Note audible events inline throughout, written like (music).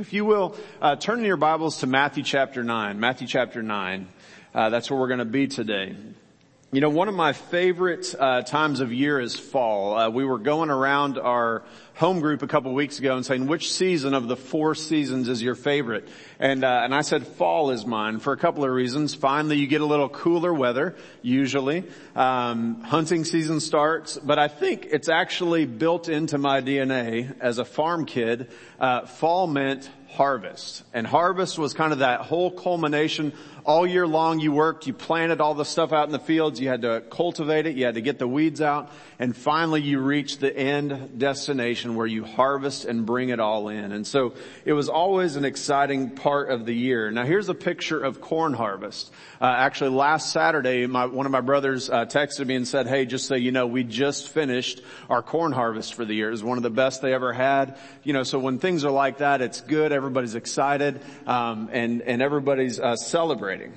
If you will, uh, turn in your Bibles to Matthew chapter 9. Matthew chapter 9. Uh, that's where we're going to be today. You know, one of my favorite uh, times of year is fall. Uh, we were going around our home group a couple weeks ago and saying, which season of the four seasons is your favorite? And uh, and I said fall is mine for a couple of reasons. Finally, you get a little cooler weather. Usually, um, hunting season starts, but I think it's actually built into my DNA as a farm kid. Uh, fall meant harvest. And harvest was kind of that whole culmination all year long you worked, you planted all the stuff out in the fields, you had to cultivate it, you had to get the weeds out, and finally you reached the end destination where you harvest and bring it all in. And so it was always an exciting part of the year. Now here's a picture of corn harvest. Uh, actually last Saturday, my, one of my brothers uh, texted me and said, hey, just so you know, we just finished our corn harvest for the year. It was one of the best they ever had. You know, so when things are like that, it's good, everybody's excited, um, and, and everybody's uh, celebrating.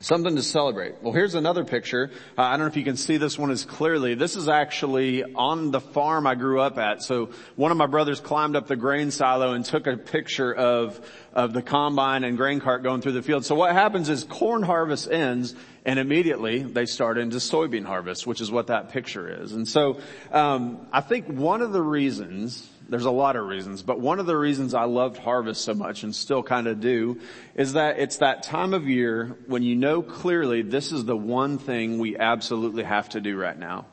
Something to celebrate. Well, here's another picture. Uh, I don't know if you can see this one as clearly. This is actually on the farm I grew up at. So one of my brothers climbed up the grain silo and took a picture of, of the combine and grain cart going through the field. So what happens is corn harvest ends and immediately they start into soybean harvest, which is what that picture is. And so, um, I think one of the reasons there's a lot of reasons, but one of the reasons I loved harvest so much and still kind of do is that it's that time of year when you know clearly this is the one thing we absolutely have to do right now.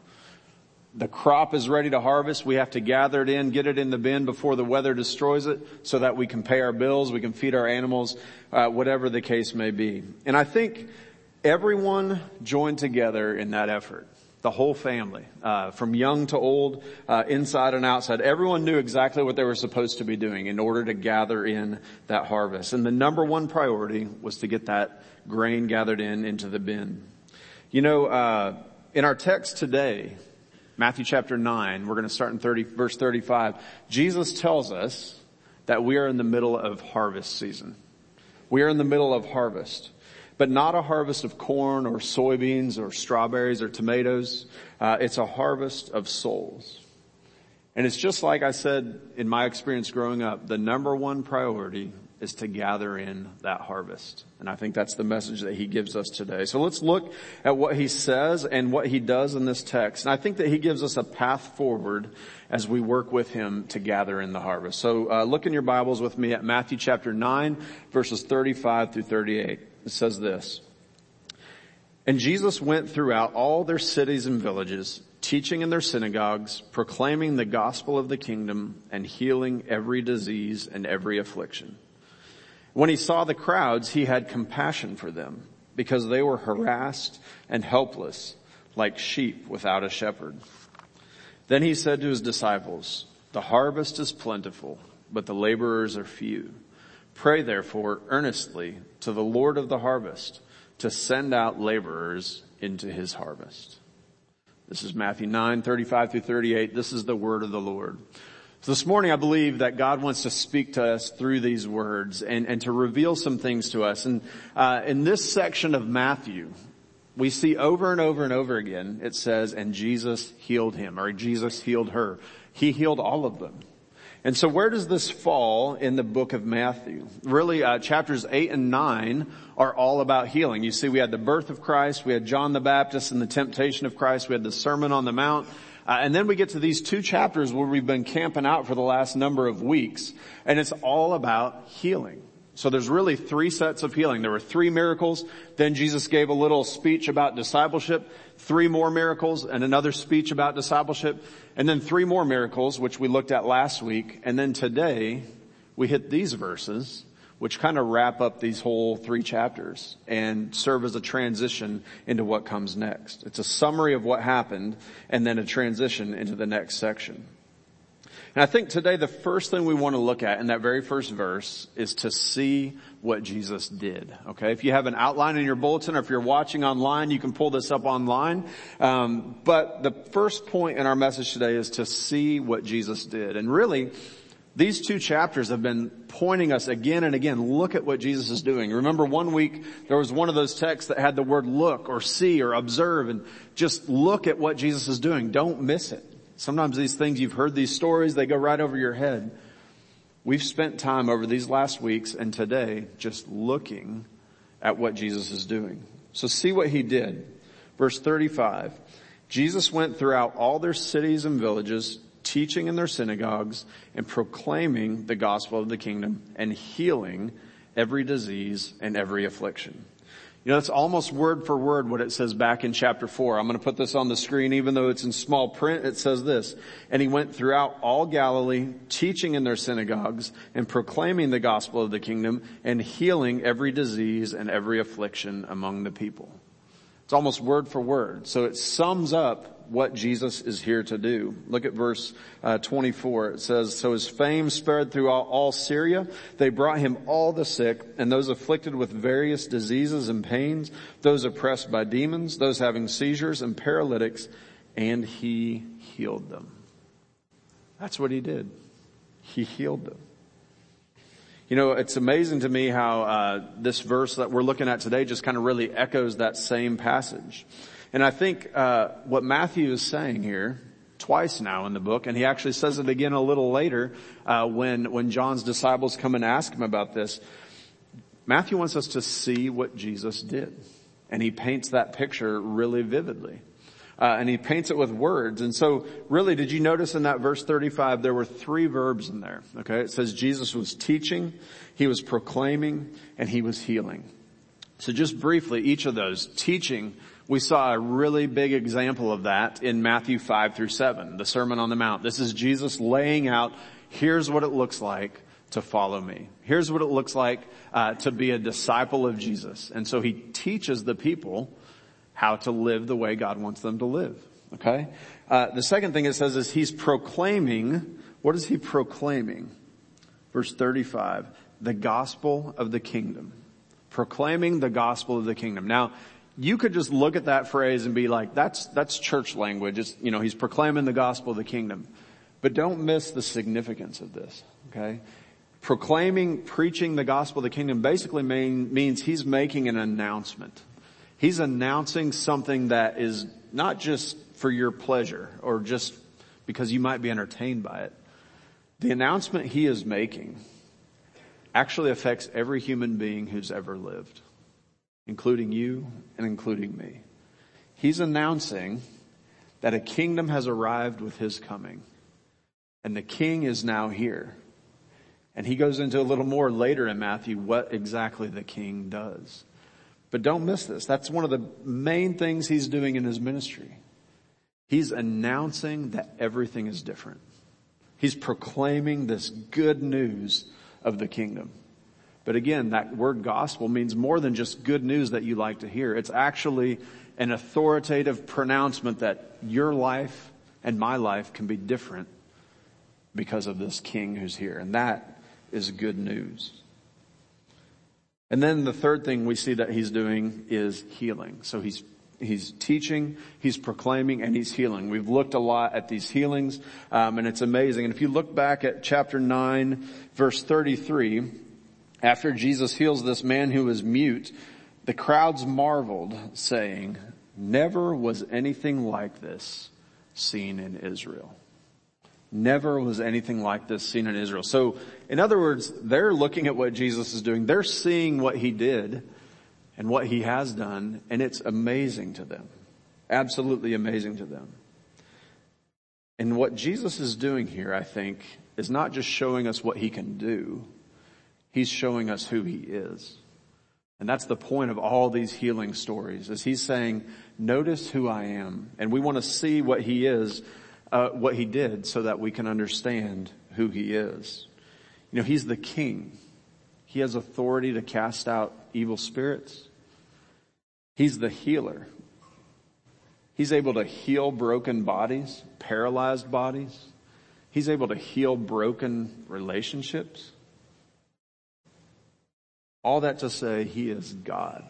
The crop is ready to harvest. We have to gather it in, get it in the bin before the weather destroys it so that we can pay our bills, we can feed our animals, uh, whatever the case may be. And I think everyone joined together in that effort the whole family, uh, from young to old, uh, inside and outside. Everyone knew exactly what they were supposed to be doing in order to gather in that harvest. And the number one priority was to get that grain gathered in into the bin. You know, uh, in our text today, Matthew chapter 9, we're going to start in 30, verse 35. Jesus tells us that we are in the middle of harvest season. We are in the middle of harvest but not a harvest of corn or soybeans or strawberries or tomatoes. Uh, it's a harvest of souls. And it's just like I said in my experience growing up, the number one priority is to gather in that harvest. And I think that's the message that he gives us today. So let's look at what he says and what he does in this text. And I think that he gives us a path forward as we work with him to gather in the harvest. So uh, look in your Bibles with me at Matthew chapter 9 verses 35 through 38. It says this. And Jesus went throughout all their cities and villages, teaching in their synagogues, proclaiming the gospel of the kingdom and healing every disease and every affliction. When he saw the crowds, he had compassion for them because they were harassed and helpless like sheep without a shepherd. Then he said to his disciples, the harvest is plentiful, but the laborers are few. Pray therefore earnestly to the Lord of the harvest to send out laborers into his harvest. This is Matthew 9, 35 through 38. This is the word of the Lord. So this morning I believe that God wants to speak to us through these words and, and to reveal some things to us. And uh, in this section of Matthew, we see over and over and over again, it says, and Jesus healed him, or Jesus healed her. He healed all of them. And so where does this fall in the book of Matthew? Really, uh, chapters 8 and 9 are all about healing. You see, we had the birth of Christ, we had John the Baptist and the temptation of Christ, we had the Sermon on the Mount, uh, and then we get to these two chapters where we've been camping out for the last number of weeks, and it's all about healing. So there's really three sets of healing. There were three miracles. Then Jesus gave a little speech about discipleship, three more miracles and another speech about discipleship, and then three more miracles, which we looked at last week. And then today we hit these verses, which kind of wrap up these whole three chapters and serve as a transition into what comes next. It's a summary of what happened and then a transition into the next section. And I think today the first thing we want to look at in that very first verse is to see what Jesus did. Okay, if you have an outline in your bulletin or if you're watching online, you can pull this up online. Um, but the first point in our message today is to see what Jesus did. And really, these two chapters have been pointing us again and again, look at what Jesus is doing. Remember one week there was one of those texts that had the word look or see or observe and just look at what Jesus is doing. Don't miss it. Sometimes these things, you've heard these stories, they go right over your head. We've spent time over these last weeks and today just looking at what Jesus is doing. So see what he did. Verse 35. Jesus went throughout all their cities and villages, teaching in their synagogues and proclaiming the gospel of the kingdom and healing every disease and every affliction. You know, it's almost word for word what it says back in chapter four. I'm going to put this on the screen even though it's in small print. It says this, and he went throughout all Galilee, teaching in their synagogues and proclaiming the gospel of the kingdom and healing every disease and every affliction among the people. It's almost word for word. So it sums up what Jesus is here to do. Look at verse uh, 24. It says, So his fame spread through all, all Syria. They brought him all the sick and those afflicted with various diseases and pains, those oppressed by demons, those having seizures and paralytics, and he healed them. That's what he did. He healed them. You know, it's amazing to me how uh, this verse that we're looking at today just kind of really echoes that same passage. And I think uh, what Matthew is saying here twice now in the book, and he actually says it again a little later uh, when when John's disciples come and ask him about this. Matthew wants us to see what Jesus did, and he paints that picture really vividly. Uh, and he paints it with words. And so really, did you notice in that verse 35, there were three verbs in there. Okay. It says Jesus was teaching, he was proclaiming, and he was healing. So just briefly, each of those, teaching, we saw a really big example of that in Matthew 5 through 7, the Sermon on the Mount. This is Jesus laying out, here's what it looks like to follow me. Here's what it looks like uh, to be a disciple of Jesus. And so he teaches the people how to live the way God wants them to live. Okay? Uh, the second thing it says is he's proclaiming, what is he proclaiming? Verse 35, the gospel of the kingdom. Proclaiming the gospel of the kingdom. Now, you could just look at that phrase and be like, that's, that's church language. It's, you know, he's proclaiming the gospel of the kingdom. But don't miss the significance of this, okay? Proclaiming, preaching the gospel of the kingdom basically mean, means he's making an announcement. He's announcing something that is not just for your pleasure or just because you might be entertained by it. The announcement he is making actually affects every human being who's ever lived including you and including me. He's announcing that a kingdom has arrived with his coming and the king is now here. And he goes into a little more later in Matthew what exactly the king does. But don't miss this. That's one of the main things he's doing in his ministry. He's announcing that everything is different. He's proclaiming this good news of the kingdom. But again, that word gospel means more than just good news that you like to hear. It's actually an authoritative pronouncement that your life and my life can be different because of this king who's here. And that is good news. And then the third thing we see that he's doing is healing. So he's He's teaching, he's proclaiming, and he's healing. We've looked a lot at these healings, um, and it's amazing. And if you look back at chapter 9, verse 33, after Jesus heals this man who was mute, the crowds marveled saying, never was anything like this seen in Israel. Never was anything like this seen in Israel. So, in other words, they're looking at what Jesus is doing. They're seeing what he did and what he has done, and it's amazing to them. Absolutely amazing to them. And what Jesus is doing here, I think, is not just showing us what he can do, He's showing us who he is. And that's the point of all these healing stories is he's saying, notice who I am. And we want to see what he is, uh, what he did so that we can understand who he is. You know, he's the king. He has authority to cast out evil spirits. He's the healer. He's able to heal broken bodies, paralyzed bodies. He's able to heal broken relationships. All that to say, He is God.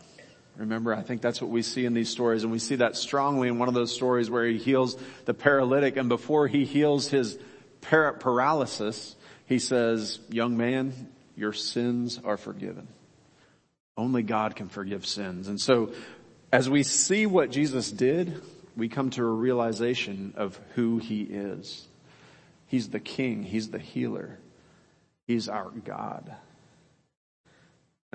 Remember, I think that's what we see in these stories, and we see that strongly in one of those stories where He heals the paralytic, and before He heals his paralysis, He says, young man, your sins are forgiven. Only God can forgive sins. And so, as we see what Jesus did, we come to a realization of who He is. He's the King. He's the healer. He's our God.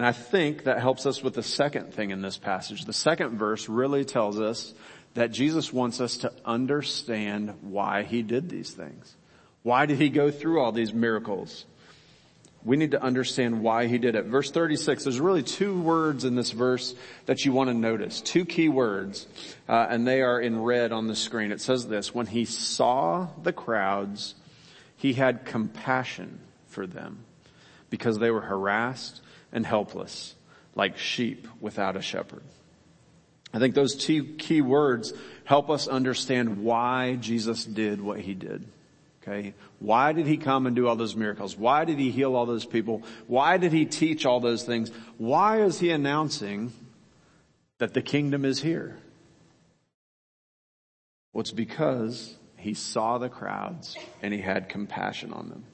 And I think that helps us with the second thing in this passage. The second verse really tells us that Jesus wants us to understand why he did these things. Why did he go through all these miracles? We need to understand why he did it. Verse 36, there's really two words in this verse that you want to notice. Two key words, uh, and they are in red on the screen. It says this, when he saw the crowds, he had compassion for them because they were harassed and helpless like sheep without a shepherd. I think those two key words help us understand why Jesus did what he did. Okay. Why did he come and do all those miracles? Why did he heal all those people? Why did he teach all those things? Why is he announcing that the kingdom is here? Well, it's because he saw the crowds and he had compassion on them.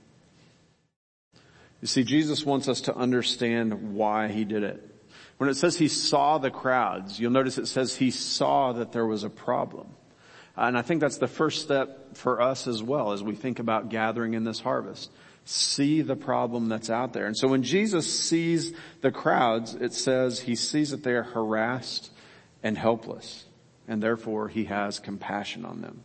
You see, Jesus wants us to understand why he did it. When it says he saw the crowds, you'll notice it says he saw that there was a problem. And I think that's the first step for us as well as we think about gathering in this harvest. See the problem that's out there. And so when Jesus sees the crowds, it says he sees that they are harassed and helpless. And therefore he has compassion on them.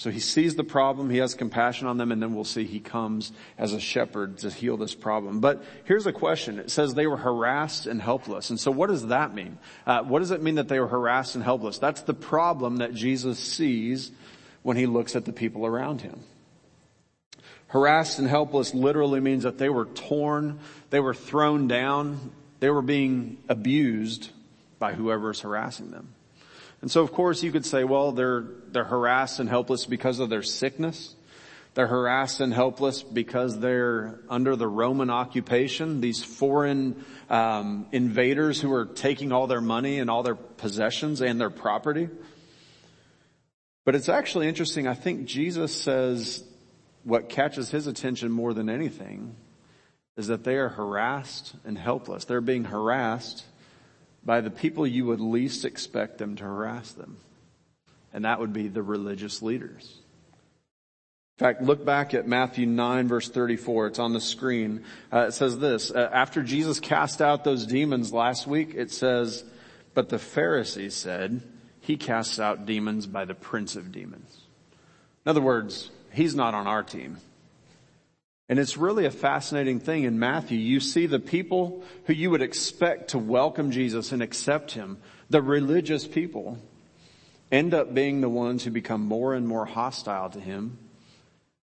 So he sees the problem, he has compassion on them, and then we'll see he comes as a shepherd to heal this problem. But here's a question. It says they were harassed and helpless. And so what does that mean? Uh, what does it mean that they were harassed and helpless? That's the problem that Jesus sees when he looks at the people around him. Harassed and helpless literally means that they were torn, they were thrown down, they were being abused by whoever is harassing them. And so of course you could say, well, they're, they're harassed and helpless because of their sickness. They're harassed and helpless because they're under the Roman occupation, these foreign um, invaders who are taking all their money and all their possessions and their property. But it's actually interesting. I think Jesus says what catches his attention more than anything is that they are harassed and helpless. They're being harassed by the people you would least expect them to harass them. And that would be the religious leaders. In fact, look back at Matthew 9 verse 34. It's on the screen. Uh, it says this, uh, after Jesus cast out those demons last week, it says, but the Pharisees said, he casts out demons by the prince of demons. In other words, he's not on our team. And it's really a fascinating thing in Matthew. You see the people who you would expect to welcome Jesus and accept him, the religious people, end up being the ones who become more and more hostile to him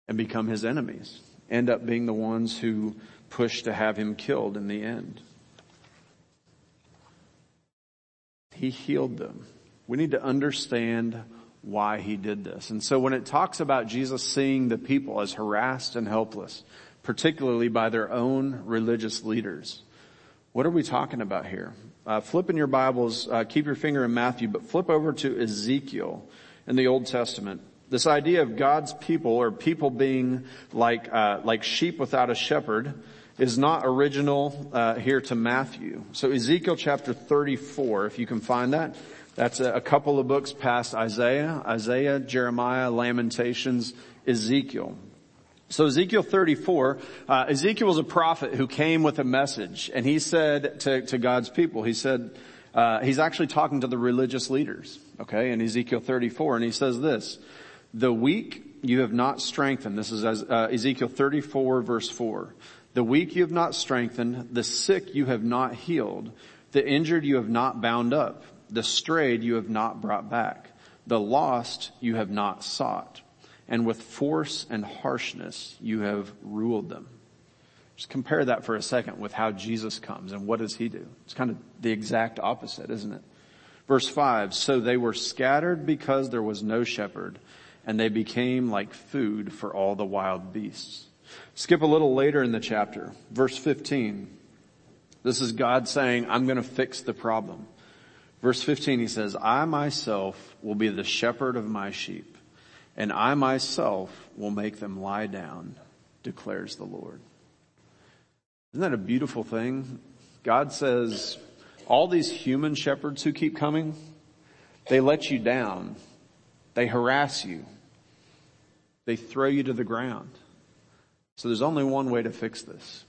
and become his enemies, end up being the ones who push to have him killed in the end. He healed them. We need to understand why he did this. And so when it talks about Jesus seeing the people as harassed and helpless, particularly by their own religious leaders, what are we talking about here? Uh, flip in your Bibles, uh, keep your finger in Matthew, but flip over to Ezekiel in the Old Testament. This idea of God's people or people being like uh, like sheep without a shepherd is not original uh, here to Matthew. So Ezekiel chapter 34, if you can find that. That's a, a couple of books past Isaiah, Isaiah, Jeremiah, Lamentations, Ezekiel. So Ezekiel 34, uh, Ezekiel was a prophet who came with a message and he said to, to God's people, he said, uh, he's actually talking to the religious leaders, okay, in Ezekiel 34 and he says this, the weak you have not strengthened, this is uh, Ezekiel 34 verse 4, the weak you have not strengthened, the sick you have not healed, the injured you have not bound up, the strayed you have not brought back. The lost you have not sought. And with force and harshness you have ruled them. Just compare that for a second with how Jesus comes and what does he do? It's kind of the exact opposite, isn't it? Verse five, so they were scattered because there was no shepherd and they became like food for all the wild beasts. Skip a little later in the chapter, verse 15. This is God saying, I'm going to fix the problem. Verse 15 he says, I myself will be the shepherd of my sheep, and I myself will make them lie down, declares the Lord. Isn't that a beautiful thing? God says, all these human shepherds who keep coming, they let you down. They harass you. They throw you to the ground. So there's only one way to fix this.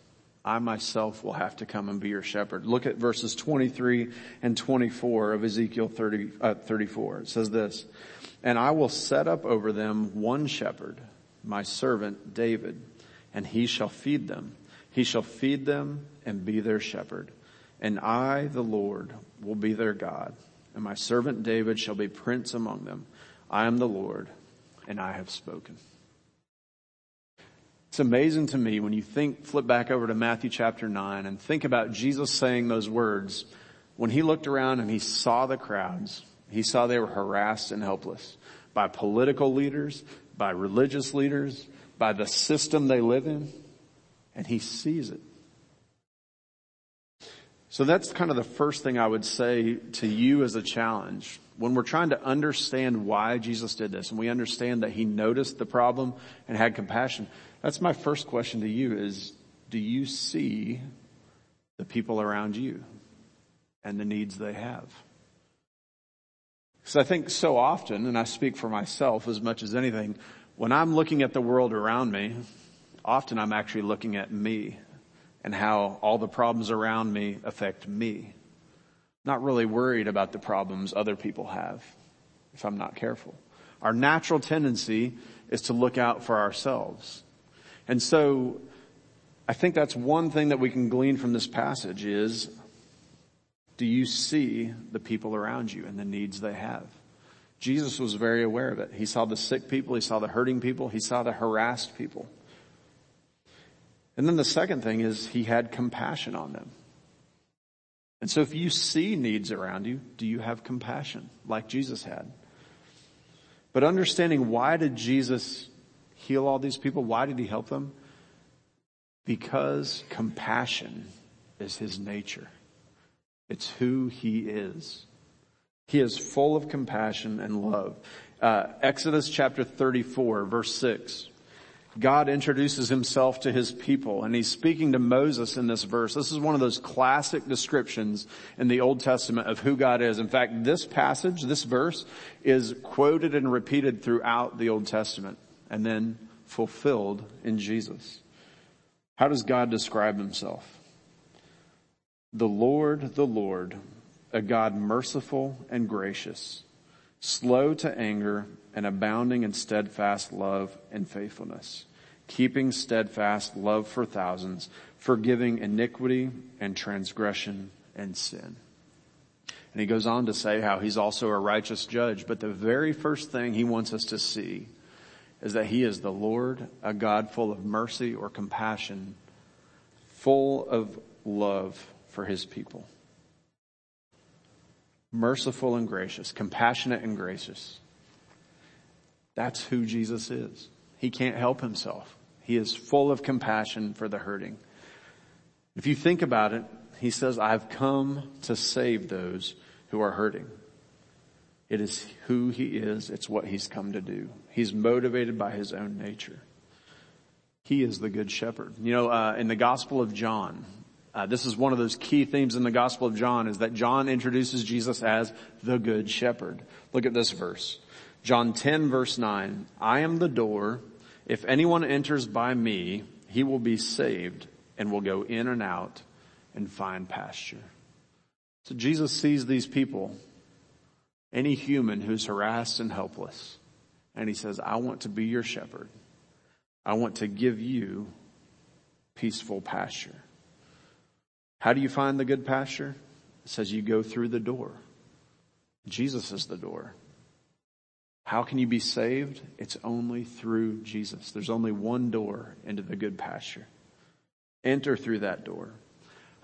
I myself will have to come and be your shepherd. Look at verses 23 and 24 of Ezekiel 30, uh, 34. It says this, and I will set up over them one shepherd, my servant David, and he shall feed them. He shall feed them and be their shepherd. And I, the Lord, will be their God, and my servant David shall be prince among them. I am the Lord, and I have spoken. It's amazing to me when you think, flip back over to Matthew chapter 9 and think about Jesus saying those words. When he looked around and he saw the crowds, he saw they were harassed and helpless by political leaders, by religious leaders, by the system they live in, and he sees it. So that's kind of the first thing I would say to you as a challenge. When we're trying to understand why Jesus did this and we understand that he noticed the problem and had compassion, that's my first question to you is, do you see the people around you and the needs they have? Because I think so often, and I speak for myself as much as anything, when I'm looking at the world around me, often I'm actually looking at me and how all the problems around me affect me. Not really worried about the problems other people have if I'm not careful. Our natural tendency is to look out for ourselves. And so I think that's one thing that we can glean from this passage is do you see the people around you and the needs they have? Jesus was very aware of it. He saw the sick people. He saw the hurting people. He saw the harassed people. And then the second thing is he had compassion on them. And so if you see needs around you, do you have compassion like Jesus had? But understanding why did Jesus heal all these people? Why did he help them? Because compassion is his nature. It's who he is. He is full of compassion and love. Uh, Exodus chapter 34 verse 6. God introduces himself to his people and he's speaking to Moses in this verse. This is one of those classic descriptions in the Old Testament of who God is. In fact, this passage, this verse is quoted and repeated throughout the Old Testament and then fulfilled in Jesus. How does God describe himself? The Lord, the Lord, a God merciful and gracious, slow to anger and abounding in steadfast love and faithfulness, keeping steadfast love for thousands, forgiving iniquity and transgression and sin. And he goes on to say how he's also a righteous judge, but the very first thing he wants us to see is that he is the Lord, a God full of mercy or compassion, full of love for his people. Merciful and gracious, compassionate and gracious. That's who Jesus is. He can't help himself. He is full of compassion for the hurting. If you think about it, he says, I've come to save those who are hurting. It is who he is. It's what he's come to do. He's motivated by his own nature. He is the good shepherd. You know, uh, in the Gospel of John, uh, this is one of those key themes in the Gospel of John is that John introduces Jesus as the good shepherd. Look at this verse. John 10 verse 9. I am the door. If anyone enters by me, he will be saved and will go in and out and find pasture. So Jesus sees these people any human who's harassed and helpless. And he says, I want to be your shepherd. I want to give you peaceful pasture. How do you find the good pasture? It says you go through the door. Jesus is the door. How can you be saved? It's only through Jesus. There's only one door into the good pasture. Enter through that door.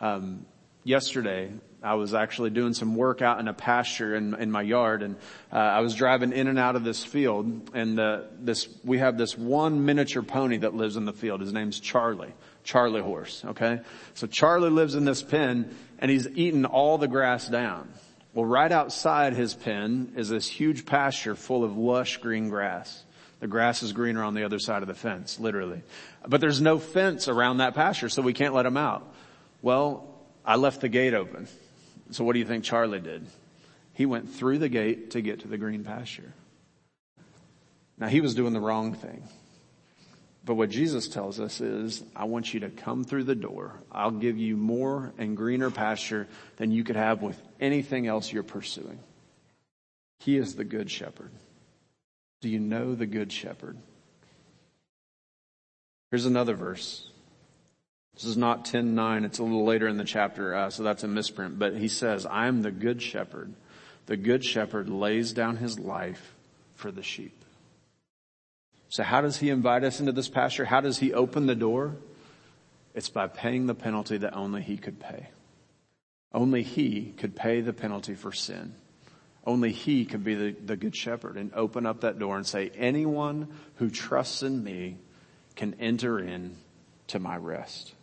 Um, yesterday, I was actually doing some work out in a pasture in, in my yard and uh, I was driving in and out of this field and uh, this, we have this one miniature pony that lives in the field. His name's Charlie. Charlie horse, okay? So Charlie lives in this pen and he's eaten all the grass down. Well, right outside his pen is this huge pasture full of lush green grass. The grass is greener on the other side of the fence, literally. But there's no fence around that pasture, so we can't let him out. Well, I left the gate open. So what do you think Charlie did? He went through the gate to get to the green pasture. Now he was doing the wrong thing. But what Jesus tells us is, I want you to come through the door. I'll give you more and greener pasture than you could have with anything else you're pursuing. He is the good shepherd. Do you know the good shepherd? Here's another verse. This is not 10:9. It's a little later in the chapter, uh, so that's a misprint. But he says, "I am the good shepherd. The good shepherd lays down his life for the sheep." So how does he invite us into this pasture? How does he open the door? It's by paying the penalty that only he could pay. Only he could pay the penalty for sin. Only he could be the, the good shepherd and open up that door and say, anyone who trusts in me can enter in to my rest.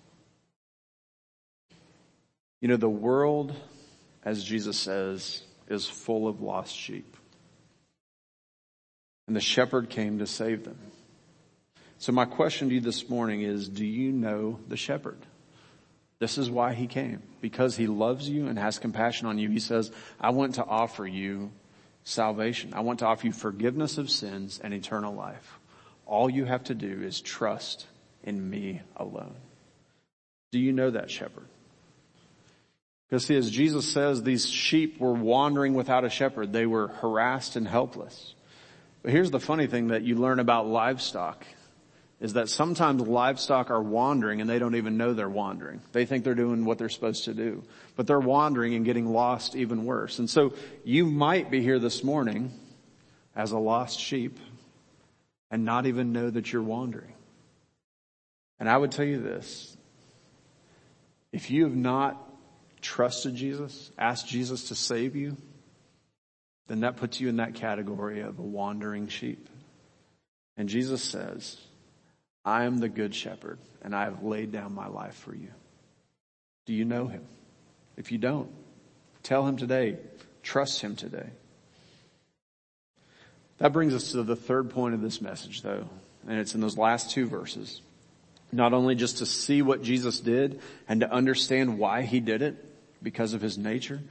You know, the world, as Jesus says, is full of lost sheep. And the shepherd came to save them. So my question to you this morning is, do you know the shepherd? This is why he came. Because he loves you and has compassion on you. He says, I want to offer you salvation. I want to offer you forgiveness of sins and eternal life. All you have to do is trust in me alone. Do you know that shepherd? Because see, as Jesus says, these sheep were wandering without a shepherd. They were harassed and helpless. But here's the funny thing that you learn about livestock is that sometimes livestock are wandering and they don't even know they're wandering. They think they're doing what they're supposed to do, but they're wandering and getting lost even worse. And so you might be here this morning as a lost sheep and not even know that you're wandering. And I would tell you this, if you have not trusted Jesus, asked Jesus to save you, then that puts you in that category of a wandering sheep. And Jesus says, I am the good shepherd and I have laid down my life for you. Do you know him? If you don't, tell him today. Trust him today. That brings us to the third point of this message though, and it's in those last two verses. Not only just to see what Jesus did and to understand why he did it because of his nature,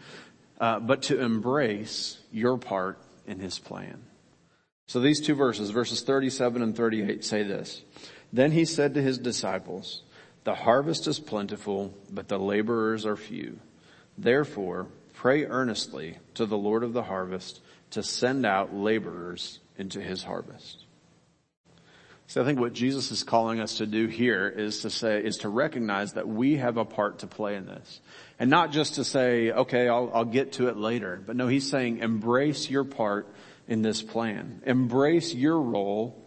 uh, but to embrace your part in his plan. So these two verses, verses 37 and 38 say this. Then he said to his disciples, the harvest is plentiful, but the laborers are few. Therefore, pray earnestly to the Lord of the harvest to send out laborers into his harvest. So I think what Jesus is calling us to do here is to say, is to recognize that we have a part to play in this. And not just to say, okay, I'll, I'll get to it later. But no, he's saying embrace your part in this plan. Embrace your role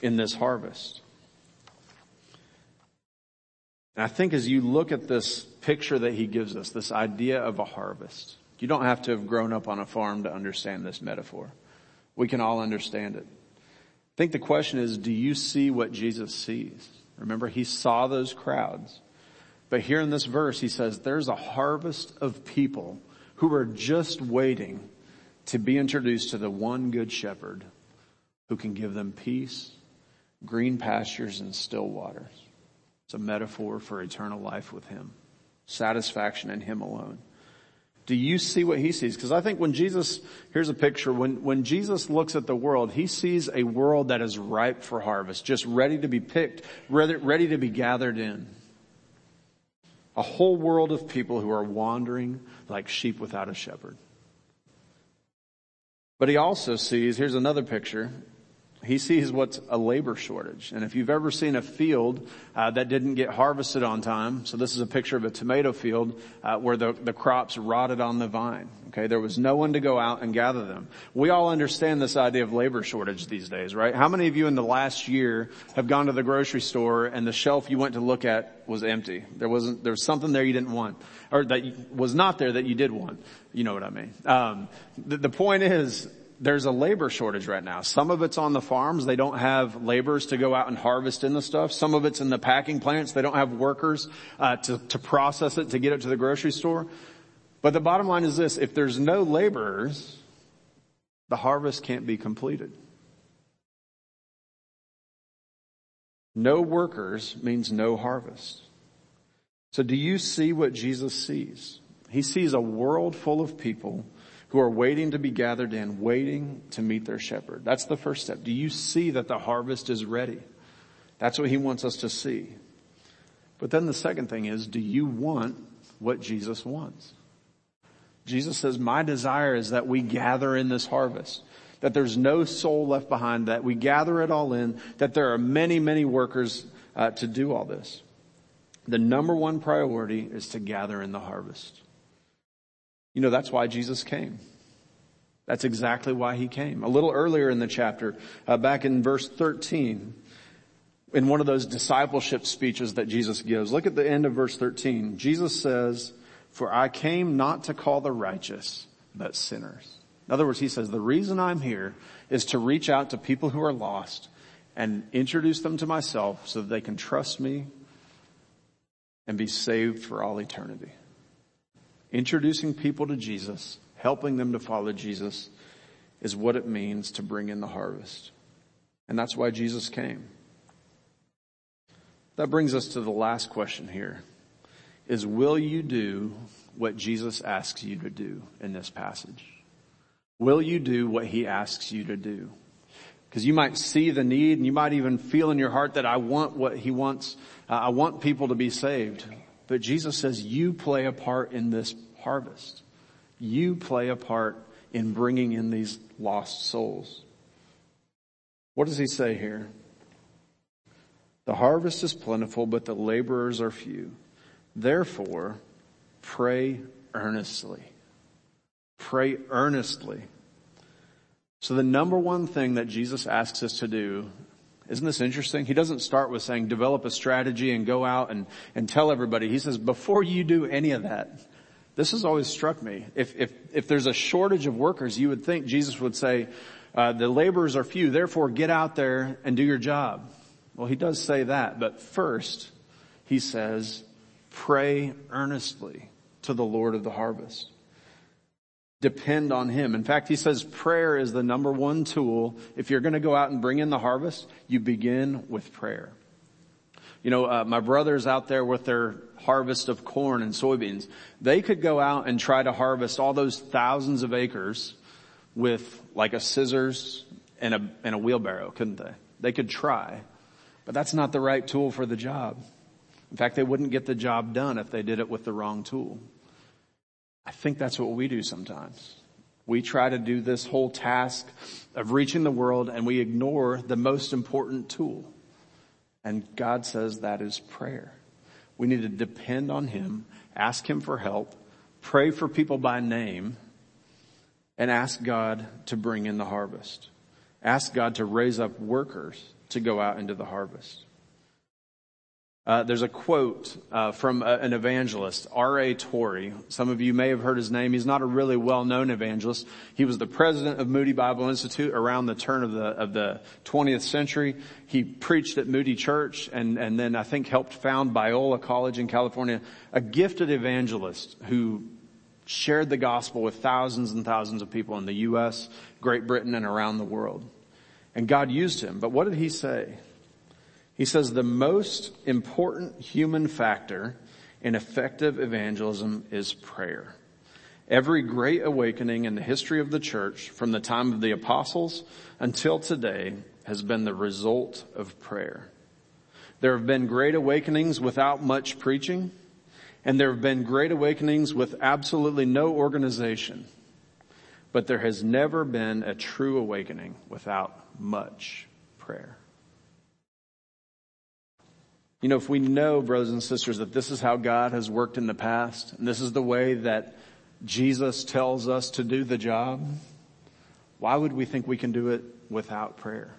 in this harvest. And I think as you look at this picture that he gives us, this idea of a harvest, you don't have to have grown up on a farm to understand this metaphor. We can all understand it. I think the question is, do you see what Jesus sees? Remember, he saw those crowds. But here in this verse, he says, there's a harvest of people who are just waiting to be introduced to the one good shepherd who can give them peace, green pastures, and still waters. It's a metaphor for eternal life with him, satisfaction in him alone. Do you see what he sees? Because I think when Jesus, here's a picture, when, when Jesus looks at the world, he sees a world that is ripe for harvest, just ready to be picked, ready, ready to be gathered in. A whole world of people who are wandering like sheep without a shepherd. But he also sees, here's another picture, he sees what's a labor shortage. And if you've ever seen a field uh, that didn't get harvested on time, so this is a picture of a tomato field uh, where the, the crops rotted on the vine. Okay, there was no one to go out and gather them. We all understand this idea of labor shortage these days, right? How many of you in the last year have gone to the grocery store and the shelf you went to look at was empty? There wasn't, there was something there you didn't want, or that was not there that you did want. You know what I mean? Um, the, the point is, there's a labor shortage right now. Some of it's on the farms. They don't have laborers to go out and harvest in the stuff. Some of it's in the packing plants. They don't have workers uh, to, to process it to get it to the grocery store. But the bottom line is this, if there's no laborers, the harvest can't be completed. No workers means no harvest. So do you see what Jesus sees? He sees a world full of people who are waiting to be gathered in, waiting to meet their shepherd. That's the first step. Do you see that the harvest is ready? That's what he wants us to see. But then the second thing is, do you want what Jesus wants? Jesus says, my desire is that we gather in this harvest, that there's no soul left behind, that we gather it all in, that there are many, many workers uh, to do all this. The number one priority is to gather in the harvest. You know, that's why Jesus came. That's exactly why he came. A little earlier in the chapter, uh, back in verse 13, in one of those discipleship speeches that Jesus gives, look at the end of verse 13. Jesus says, for I came not to call the righteous, but sinners. In other words, he says, the reason I'm here is to reach out to people who are lost and introduce them to myself so that they can trust me and be saved for all eternity. Introducing people to Jesus, helping them to follow Jesus is what it means to bring in the harvest. And that's why Jesus came. That brings us to the last question here is will you do what Jesus asks you to do in this passage? Will you do what he asks you to do? Because you might see the need and you might even feel in your heart that I want what he wants. Uh, I want people to be saved. But Jesus says you play a part in this harvest. You play a part in bringing in these lost souls. What does he say here? The harvest is plentiful, but the laborers are few. Therefore, pray earnestly. Pray earnestly. So the number one thing that Jesus asks us to do, isn't this interesting? He doesn't start with saying develop a strategy and go out and, and tell everybody. He says before you do any of that, this has always struck me. If, if, if there's a shortage of workers, you would think Jesus would say, uh, the laborers are few, therefore get out there and do your job. Well, he does say that, but first, he says, pray earnestly to the Lord of the harvest. Depend on Him. In fact, he says prayer is the number one tool. If you're going to go out and bring in the harvest, you begin with prayer. You know, uh, my brothers out there with their harvest of corn and soybeans, they could go out and try to harvest all those thousands of acres with like a scissors and a, and a wheelbarrow, couldn't they? They could try. But that's not the right tool for the job. In fact, they wouldn't get the job done if they did it with the wrong tool. I think that's what we do sometimes. We try to do this whole task of reaching the world and we ignore the most important tool. And God says that is prayer. We need to depend on Him, ask Him for help, pray for people by name, and ask God to bring in the harvest. Ask God to raise up workers to go out into the harvest. Uh, there's a quote uh, from a, an evangelist, R.A. Torrey. Some of you may have heard his name. He's not a really well-known evangelist. He was the president of Moody Bible Institute around the turn of the of the 20th century. He preached at Moody Church, and and then I think helped found Biola College in California. A gifted evangelist who shared the gospel with thousands and thousands of people in the U.S., Great Britain, and around the world. And God used him. But what did he say? He says the most important human factor in effective evangelism is prayer. Every great awakening in the history of the church from the time of the apostles until today has been the result of prayer. There have been great awakenings without much preaching, and there have been great awakenings with absolutely no organization. But there has never been a true awakening without much prayer. You know, if we know, brothers and sisters, that this is how God has worked in the past, and this is the way that Jesus tells us to do the job, why would we think we can do it without prayer?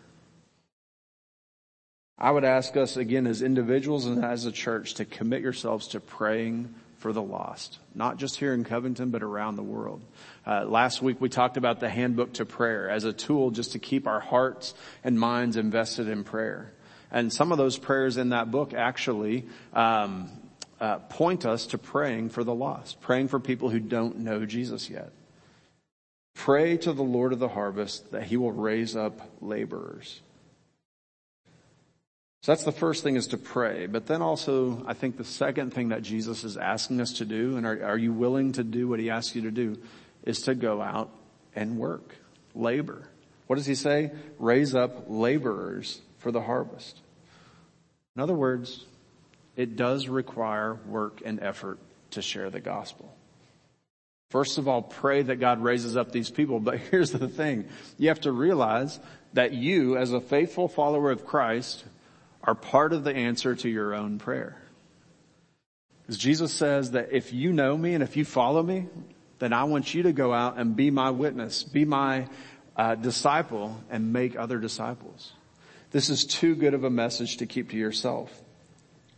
I would ask us again as individuals and as a church to commit yourselves to praying for the lost, not just here in Covington, but around the world. Uh, last week we talked about the handbook to prayer as a tool just to keep our hearts and minds invested in prayer. And some of those prayers in that book actually um, uh, point us to praying for the lost, praying for people who don't know Jesus yet. Pray to the Lord of the harvest that he will raise up laborers. So that's the first thing is to pray. But then also, I think the second thing that Jesus is asking us to do, and are, are you willing to do what he asks you to do, is to go out and work, labor. What does he say? Raise up laborers for the harvest. In other words, it does require work and effort to share the gospel. First of all, pray that God raises up these people. But (laughs) here's the thing. You have to realize that you, as a faithful follower of Christ, are part of the answer to your own prayer. Because Jesus says that if you know me and if you follow me, then I want you to go out and be my witness, be my uh, disciple and make other disciples. This is too good of a message to keep to yourself.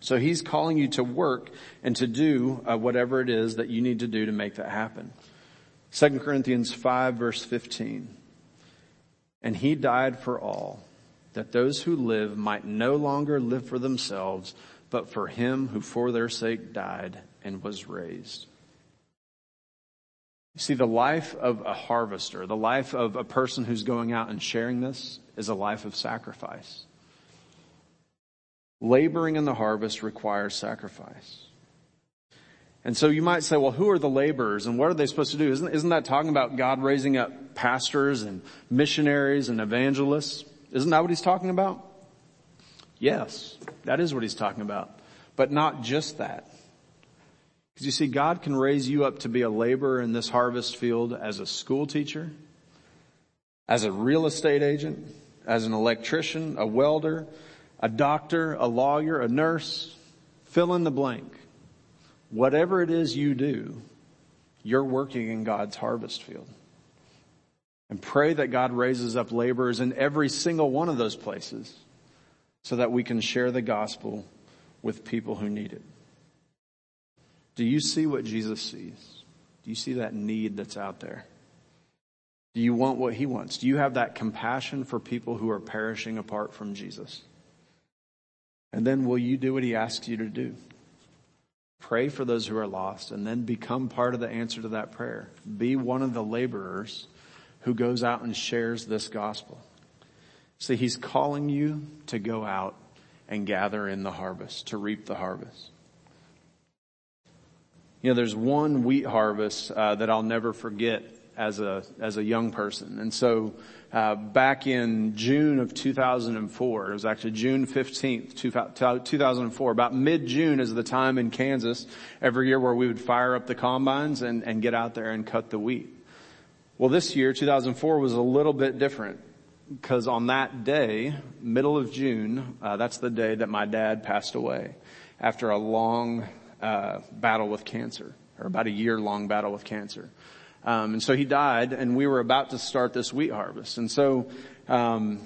So he's calling you to work and to do uh, whatever it is that you need to do to make that happen. 2 Corinthians 5 verse 15. And he died for all, that those who live might no longer live for themselves, but for him who for their sake died and was raised. You see, the life of a harvester, the life of a person who's going out and sharing this is a life of sacrifice. Laboring in the harvest requires sacrifice. And so you might say, well, who are the laborers and what are they supposed to do? Isn't, isn't that talking about God raising up pastors and missionaries and evangelists? Isn't that what he's talking about? Yes, that is what he's talking about. But not just that. Because you see, God can raise you up to be a laborer in this harvest field as a school teacher, as a real estate agent, as an electrician, a welder, a doctor, a lawyer, a nurse, fill in the blank. Whatever it is you do, you're working in God's harvest field. And pray that God raises up laborers in every single one of those places so that we can share the gospel with people who need it. Do you see what Jesus sees? Do you see that need that's out there? Do you want what he wants? Do you have that compassion for people who are perishing apart from Jesus? And then will you do what he asks you to do? Pray for those who are lost and then become part of the answer to that prayer. Be one of the laborers who goes out and shares this gospel. See, he's calling you to go out and gather in the harvest, to reap the harvest. You know, there's one wheat harvest uh, that I'll never forget as a as a young person, and so uh, back in June of 2004. It was actually June 15th, 2004. About mid-June is the time in Kansas every year where we would fire up the combines and, and get out there and cut the wheat. Well, this year, 2004, was a little bit different because on that day, middle of June, uh, that's the day that my dad passed away after a long uh, battle with cancer, or about a year long battle with cancer. Um, and so he died, and we were about to start this wheat harvest. And so um,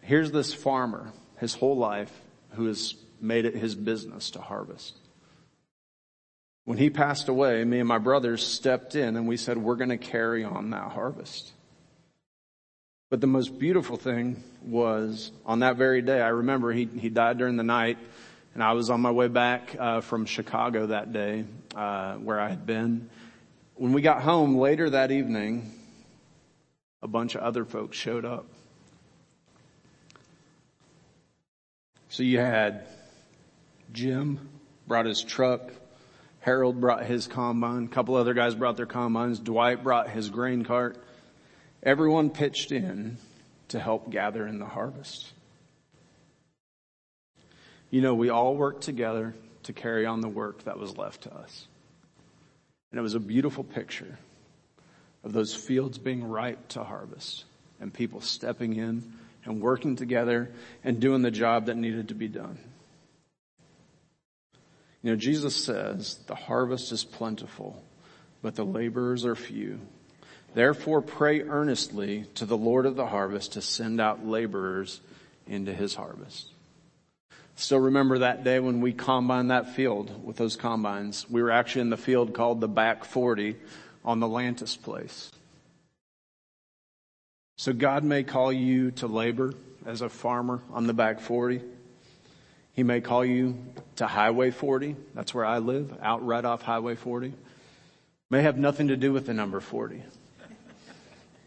here's this farmer, his whole life, who has made it his business to harvest. When he passed away, me and my brothers stepped in and we said, we're going to carry on that harvest. But the most beautiful thing was on that very day, I remember he, he died during the night and I was on my way back uh, from Chicago that day, uh, where I had been. When we got home later that evening, a bunch of other folks showed up. So you had Jim brought his truck, Harold brought his combine, a couple other guys brought their combines, Dwight brought his grain cart. Everyone pitched in to help gather in the harvest. You know, we all worked together to carry on the work that was left to us. And it was a beautiful picture of those fields being ripe to harvest and people stepping in and working together and doing the job that needed to be done. You know, Jesus says the harvest is plentiful, but the laborers are few. Therefore pray earnestly to the Lord of the harvest to send out laborers into his harvest. Still remember that day when we combined that field with those combines. We were actually in the field called the back 40 on the Lantis place. So God may call you to labor as a farmer on the back 40. He may call you to Highway 40. That's where I live, out right off Highway 40. May have nothing to do with the number 40.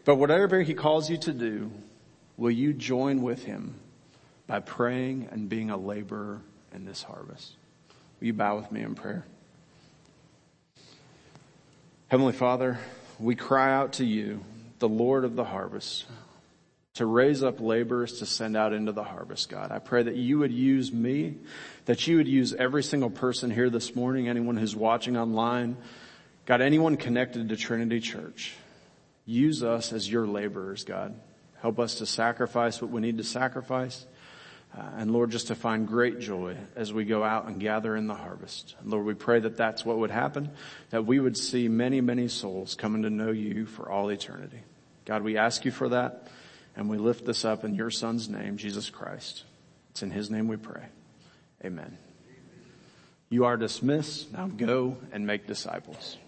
But whatever he calls you to do, will you join with him by praying and being a laborer in this harvest. Will you bow with me in prayer? Heavenly Father, we cry out to you, the Lord of the harvest, to raise up laborers to send out into the harvest, God. I pray that you would use me, that you would use every single person here this morning, anyone who's watching online, God, anyone connected to Trinity Church. Use us as your laborers, God. Help us to sacrifice what we need to sacrifice. Uh, and Lord, just to find great joy as we go out and gather in the harvest. And Lord, we pray that that's what would happen, that we would see many, many souls coming to know you for all eternity. God, we ask you for that and we lift this up in your son's name, Jesus Christ. It's in his name we pray. Amen. You are dismissed. Now go and make disciples.